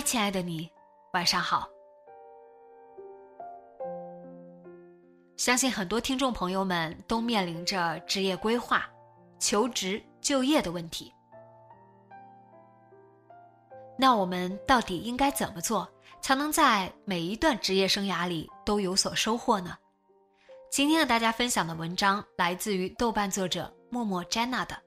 亲爱的你，晚上好。相信很多听众朋友们都面临着职业规划、求职、就业的问题。那我们到底应该怎么做，才能在每一段职业生涯里都有所收获呢？今天和大家分享的文章来自于豆瓣作者默默 Jenna 的《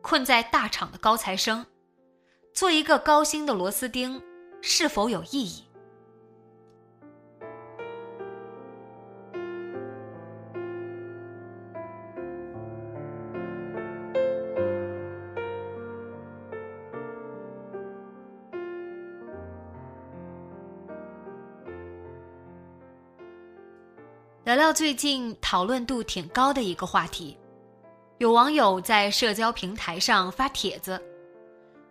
困在大厂的高材生》。做一个高薪的螺丝钉，是否有意义？聊聊最近讨论度挺高的一个话题，有网友在社交平台上发帖子。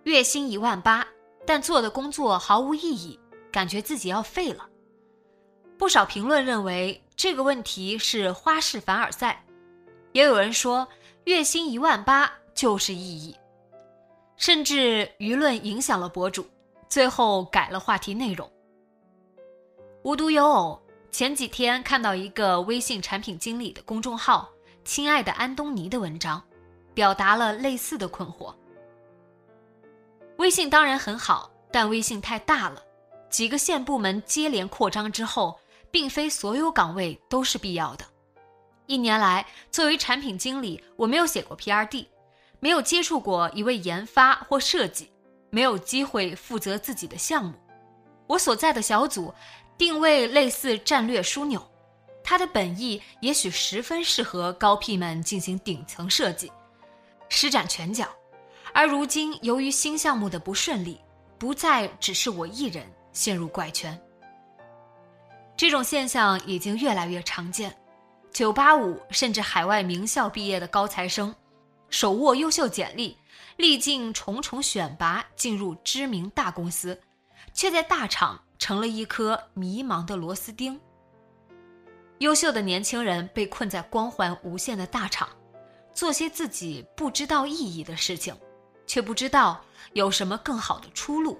月薪一万八，但做的工作毫无意义，感觉自己要废了。不少评论认为这个问题是花式凡尔赛，也有人说月薪一万八就是意义，甚至舆论影响了博主，最后改了话题内容。无独有偶，前几天看到一个微信产品经理的公众号“亲爱的安东尼”的文章，表达了类似的困惑。微信当然很好，但微信太大了，几个县部门接连扩张之后，并非所有岗位都是必要的。一年来，作为产品经理，我没有写过 P.R.D，没有接触过一位研发或设计，没有机会负责自己的项目。我所在的小组定位类似战略枢纽，它的本意也许十分适合高 P 们进行顶层设计，施展拳脚。而如今，由于新项目的不顺利，不再只是我一人陷入怪圈。这种现象已经越来越常见，985甚至海外名校毕业的高材生，手握优秀简历，历尽重重选拔进入知名大公司，却在大厂成了一颗迷茫的螺丝钉。优秀的年轻人被困在光环无限的大厂，做些自己不知道意义的事情。却不知道有什么更好的出路，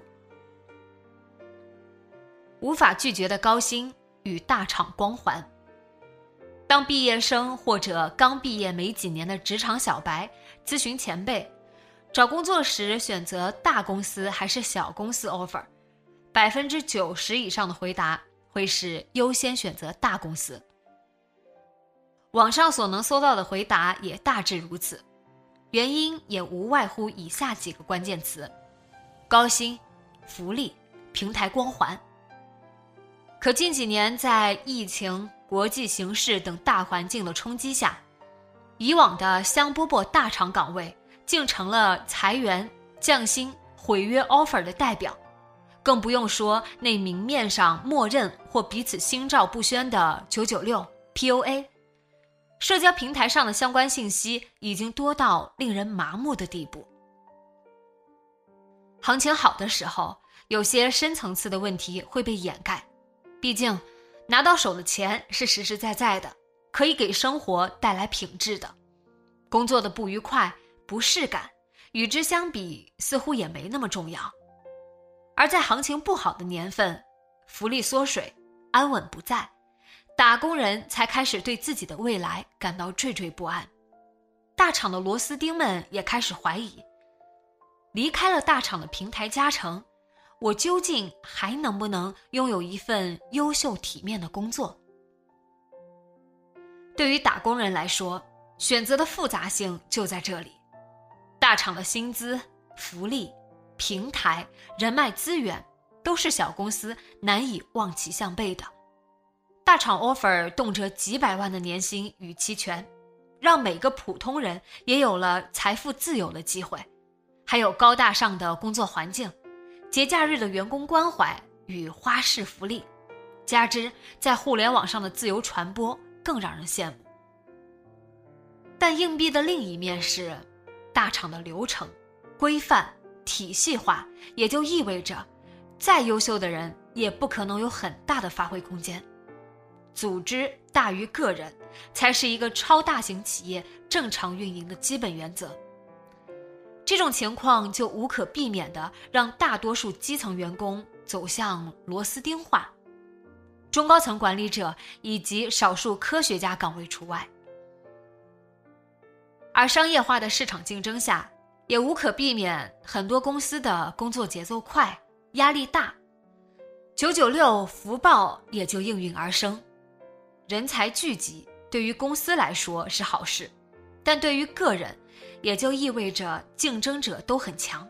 无法拒绝的高薪与大厂光环。当毕业生或者刚毕业没几年的职场小白咨询前辈找工作时选择大公司还是小公司 offer，百分之九十以上的回答会是优先选择大公司。网上所能搜到的回答也大致如此。原因也无外乎以下几个关键词：高薪、福利、平台光环。可近几年，在疫情、国际形势等大环境的冲击下，以往的香饽饽大厂岗位竟成了裁员、降薪、毁约 offer 的代表，更不用说那明面上默认或彼此心照不宣的九九六、POA。社交平台上的相关信息已经多到令人麻木的地步。行情好的时候，有些深层次的问题会被掩盖，毕竟拿到手的钱是实实在在的，可以给生活带来品质的。工作的不愉快、不适感，与之相比似乎也没那么重要。而在行情不好的年份，福利缩水，安稳不在。打工人才开始对自己的未来感到惴惴不安，大厂的螺丝钉们也开始怀疑：离开了大厂的平台加成，我究竟还能不能拥有一份优秀体面的工作？对于打工人来说，选择的复杂性就在这里。大厂的薪资、福利、平台、人脉资源，都是小公司难以望其项背的。大厂 offer 动辄几百万的年薪与期权，让每个普通人也有了财富自由的机会，还有高大上的工作环境、节假日的员工关怀与花式福利，加之在互联网上的自由传播，更让人羡慕。但硬币的另一面是。大厂的流程、规范、体系化，也就意味着，再优秀的人也不可能有很大的发挥空间。组织大于个人，才是一个超大型企业正常运营的基本原则。这种情况就无可避免地让大多数基层员工走向螺丝钉化，中高层管理者以及少数科学家岗位除外。而商业化的市场竞争下，也无可避免，很多公司的工作节奏快，压力大，九九六、福报也就应运而生。人才聚集对于公司来说是好事，但对于个人，也就意味着竞争者都很强，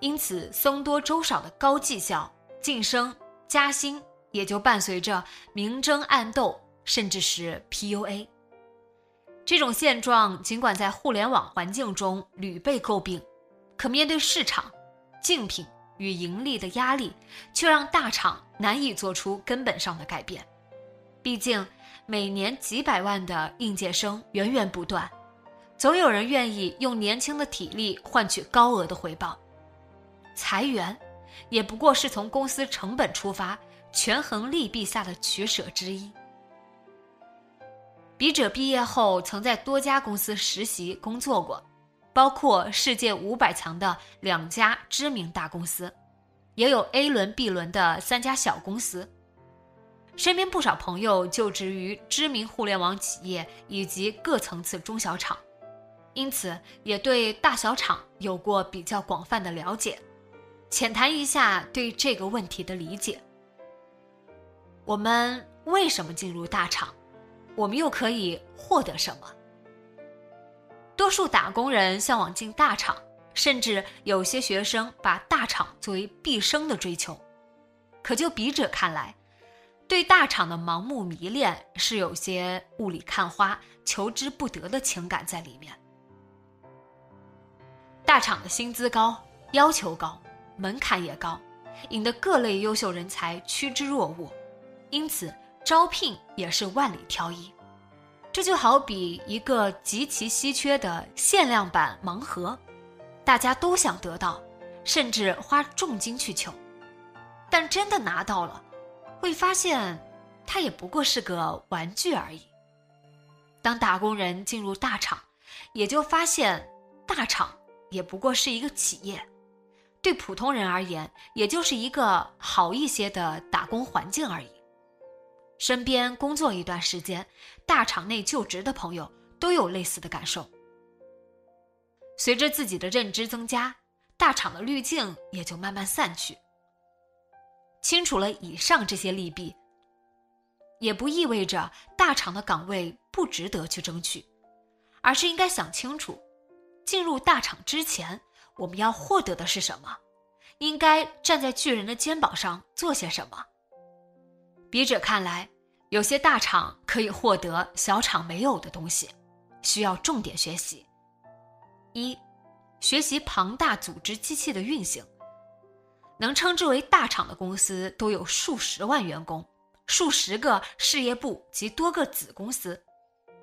因此僧多粥少的高绩效晋升加薪也就伴随着明争暗斗，甚至是 PUA。这种现状尽管在互联网环境中屡被诟病，可面对市场、竞品与盈利的压力，却让大厂难以做出根本上的改变。毕竟，每年几百万的应届生源源不断，总有人愿意用年轻的体力换取高额的回报。裁员，也不过是从公司成本出发，权衡利弊下的取舍之一。笔者毕业后曾在多家公司实习工作过，包括世界五百强的两家知名大公司，也有 A 轮、B 轮的三家小公司。身边不少朋友就职于知名互联网企业以及各层次中小厂，因此也对大小厂有过比较广泛的了解。浅谈一下对这个问题的理解：我们为什么进入大厂？我们又可以获得什么？多数打工人向往进大厂，甚至有些学生把大厂作为毕生的追求。可就笔者看来，对大厂的盲目迷恋是有些雾里看花、求之不得的情感在里面。大厂的薪资高，要求高，门槛也高，引得各类优秀人才趋之若鹜，因此。招聘也是万里挑一，这就好比一个极其稀缺的限量版盲盒，大家都想得到，甚至花重金去求，但真的拿到了，会发现它也不过是个玩具而已。当打工人进入大厂，也就发现大厂也不过是一个企业，对普通人而言，也就是一个好一些的打工环境而已。身边工作一段时间，大厂内就职的朋友都有类似的感受。随着自己的认知增加，大厂的滤镜也就慢慢散去。清楚了以上这些利弊，也不意味着大厂的岗位不值得去争取，而是应该想清楚，进入大厂之前我们要获得的是什么，应该站在巨人的肩膀上做些什么。笔者看来。有些大厂可以获得小厂没有的东西，需要重点学习。一，学习庞大组织机器的运行。能称之为大厂的公司都有数十万员工，数十个事业部及多个子公司，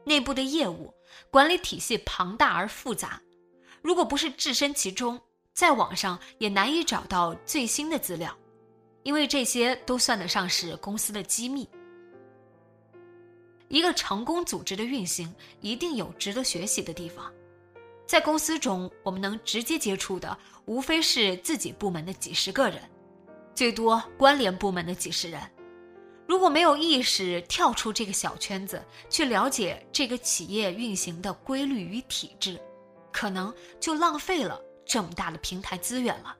内部的业务管理体系庞大而复杂。如果不是置身其中，在网上也难以找到最新的资料，因为这些都算得上是公司的机密。一个成功组织的运行一定有值得学习的地方，在公司中，我们能直接接触的无非是自己部门的几十个人，最多关联部门的几十人。如果没有意识跳出这个小圈子，去了解这个企业运行的规律与体制，可能就浪费了这么大的平台资源了。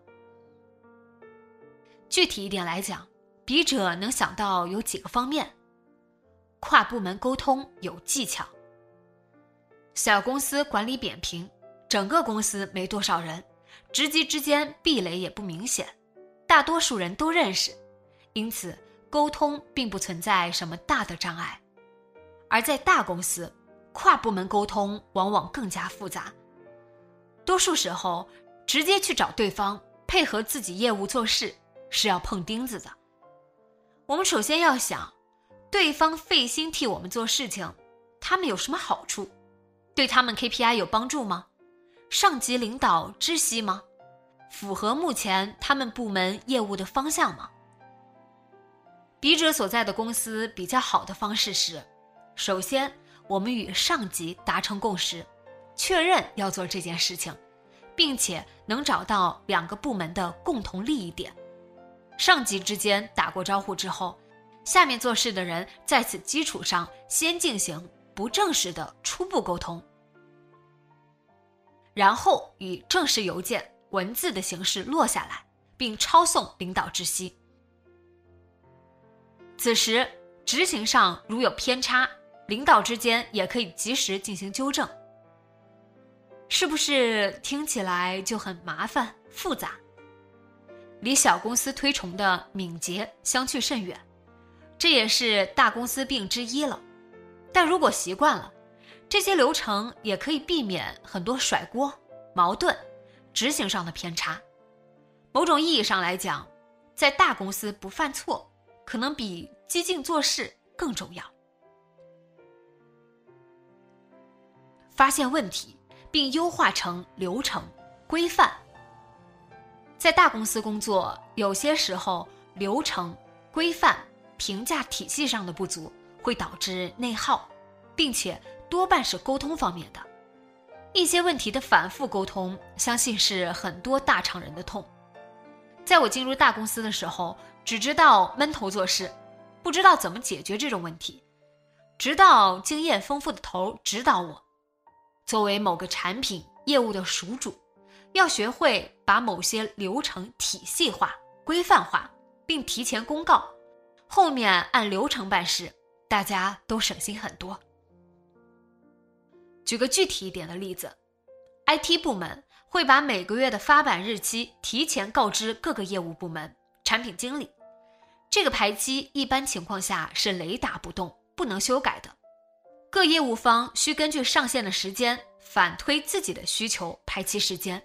具体一点来讲，笔者能想到有几个方面。跨部门沟通有技巧。小公司管理扁平，整个公司没多少人，职级之间壁垒也不明显，大多数人都认识，因此沟通并不存在什么大的障碍。而在大公司，跨部门沟通往往更加复杂，多数时候直接去找对方配合自己业务做事是要碰钉子的。我们首先要想，对方费心替我们做事情，他们有什么好处？对他们 KPI 有帮助吗？上级领导知悉吗？符合目前他们部门业务的方向吗？笔者所在的公司比较好的方式是，首先我们与上级达成共识，确认要做这件事情，并且能找到两个部门的共同利益点。上级之间打过招呼之后，下面做事的人在此基础上先进行不正式的初步沟通。然后以正式邮件文字的形式落下来，并抄送领导知悉。此时执行上如有偏差，领导之间也可以及时进行纠正。是不是听起来就很麻烦复杂？离小公司推崇的敏捷相去甚远，这也是大公司病之一了。但如果习惯了，这些流程也可以避免很多甩锅、矛盾、执行上的偏差。某种意义上来讲，在大公司不犯错，可能比激进做事更重要。发现问题并优化成流程规范。在大公司工作，有些时候流程规范、评价体系上的不足，会导致内耗，并且。多半是沟通方面的，一些问题的反复沟通，相信是很多大厂人的痛。在我进入大公司的时候，只知道闷头做事，不知道怎么解决这种问题。直到经验丰富的头指导我，作为某个产品业务的属主，要学会把某些流程体系化、规范化，并提前公告，后面按流程办事，大家都省心很多。举个具体一点的例子，IT 部门会把每个月的发版日期提前告知各个业务部门、产品经理。这个排期一般情况下是雷打不动，不能修改的。各业务方需根据上线的时间反推自己的需求排期时间，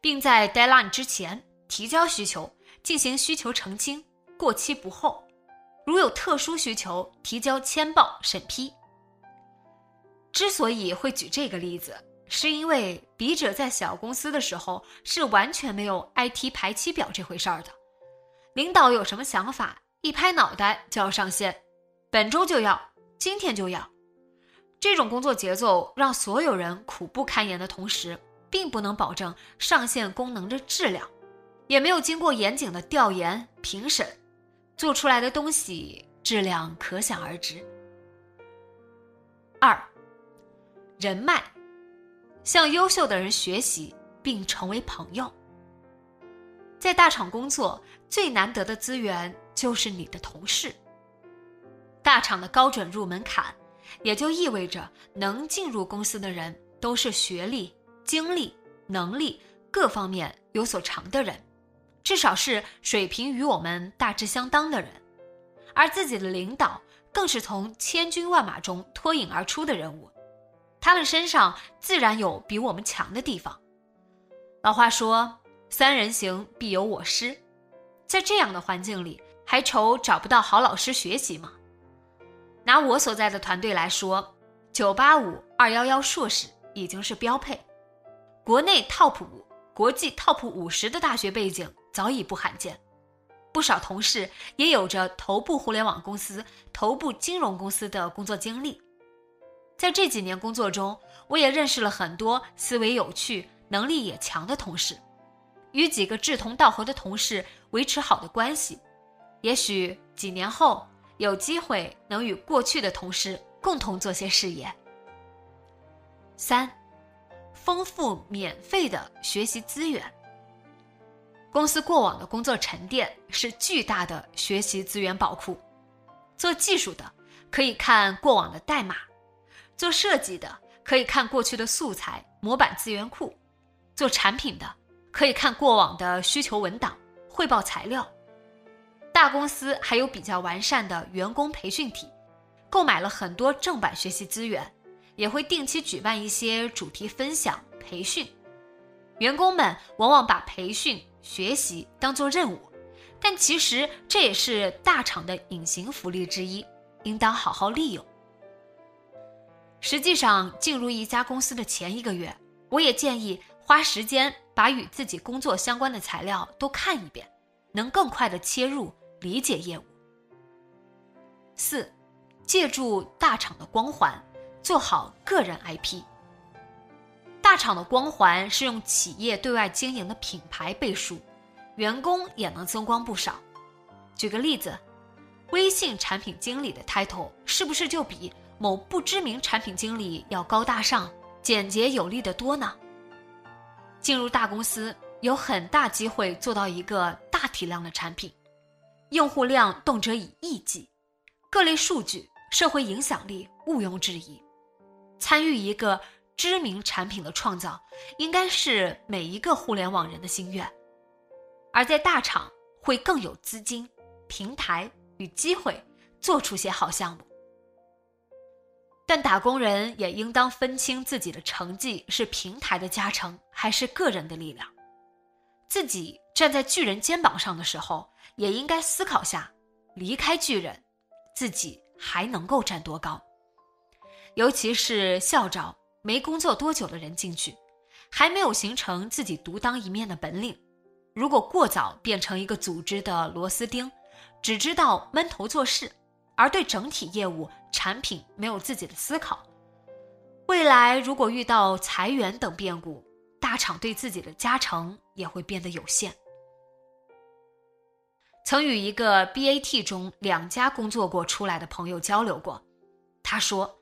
并在 deadline 之前提交需求，进行需求澄清，过期不候。如有特殊需求，提交签报审批。之所以会举这个例子，是因为笔者在小公司的时候是完全没有 IT 排期表这回事儿的。领导有什么想法，一拍脑袋就要上线，本周就要，今天就要。这种工作节奏让所有人苦不堪言的同时，并不能保证上线功能的质量，也没有经过严谨的调研评审，做出来的东西质量可想而知。二。人脉，向优秀的人学习并成为朋友。在大厂工作最难得的资源就是你的同事。大厂的高准入门槛，也就意味着能进入公司的人都是学历、经历、能力各方面有所长的人，至少是水平与我们大致相当的人。而自己的领导更是从千军万马中脱颖而出的人物。他们身上自然有比我们强的地方。老话说“三人行，必有我师”，在这样的环境里，还愁找不到好老师学习吗？拿我所在的团队来说，985、211硕士已经是标配，国内 TOP 五、国际 TOP 五十的大学背景早已不罕见。不少同事也有着头部互联网公司、头部金融公司的工作经历。在这几年工作中，我也认识了很多思维有趣、能力也强的同事，与几个志同道合的同事维持好的关系，也许几年后有机会能与过去的同事共同做些事业。三，丰富免费的学习资源。公司过往的工作沉淀是巨大的学习资源宝库，做技术的可以看过往的代码，做设计的可以看过去的素材模板资源库，做产品的可以看过往的需求文档汇报材料。大公司还有比较完善的员工培训体，购买了很多正版学习资源，也会定期举办一些主题分享培训。员工们往往把培训学习当做任务，但其实这也是大厂的隐形福利之一，应当好好利用。实际上，进入一家公司的前一个月，我也建议花时间把与自己工作相关的材料都看一遍，能更快的切入。理解业务。四，借助大厂的光环，做好个人 IP。大厂的光环是用企业对外经营的品牌背书，员工也能增光不少。举个例子，微信产品经理的 title 是不是就比某不知名产品经理要高大上、简洁有力的多呢？进入大公司，有很大机会做到一个大体量的产品。用户量动辄以亿计，各类数据、社会影响力毋庸置疑。参与一个知名产品的创造，应该是每一个互联网人的心愿。而在大厂，会更有资金、平台与机会做出些好项目。但打工人也应当分清自己的成绩是平台的加成，还是个人的力量。自己站在巨人肩膀上的时候。也应该思考下，离开巨人，自己还能够站多高？尤其是校招没工作多久的人进去，还没有形成自己独当一面的本领。如果过早变成一个组织的螺丝钉，只知道闷头做事，而对整体业务、产品没有自己的思考，未来如果遇到裁员等变故，大厂对自己的加成也会变得有限。曾与一个 BAT 中两家工作过出来的朋友交流过，他说，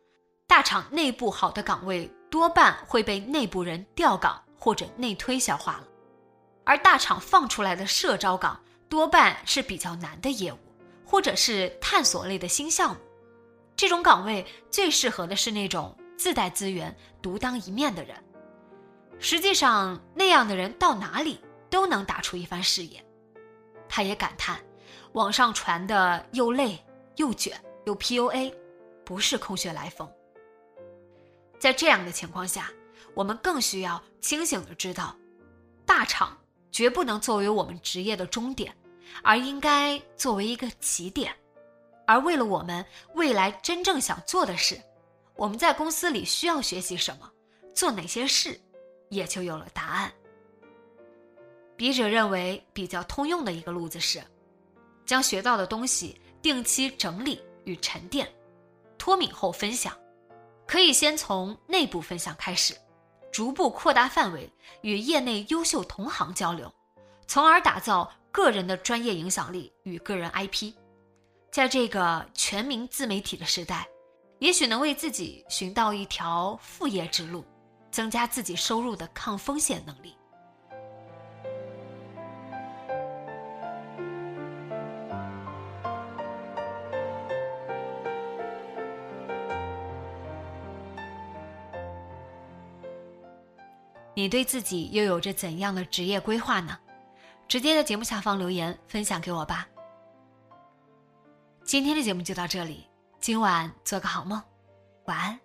大厂内部好的岗位多半会被内部人调岗或者内推消化了，而大厂放出来的社招岗多半是比较难的业务，或者是探索类的新项目，这种岗位最适合的是那种自带资源、独当一面的人。实际上，那样的人到哪里都能打出一番事业。他也感叹，网上传的又累又卷又 PUA，不是空穴来风。在这样的情况下，我们更需要清醒的知道，大厂绝不能作为我们职业的终点，而应该作为一个起点。而为了我们未来真正想做的事，我们在公司里需要学习什么，做哪些事，也就有了答案。笔者认为比较通用的一个路子是，将学到的东西定期整理与沉淀，脱敏后分享。可以先从内部分享开始，逐步扩大范围，与业内优秀同行交流，从而打造个人的专业影响力与个人 IP。在这个全民自媒体的时代，也许能为自己寻到一条副业之路，增加自己收入的抗风险能力。你对自己又有着怎样的职业规划呢？直接在节目下方留言分享给我吧。今天的节目就到这里，今晚做个好梦，晚安。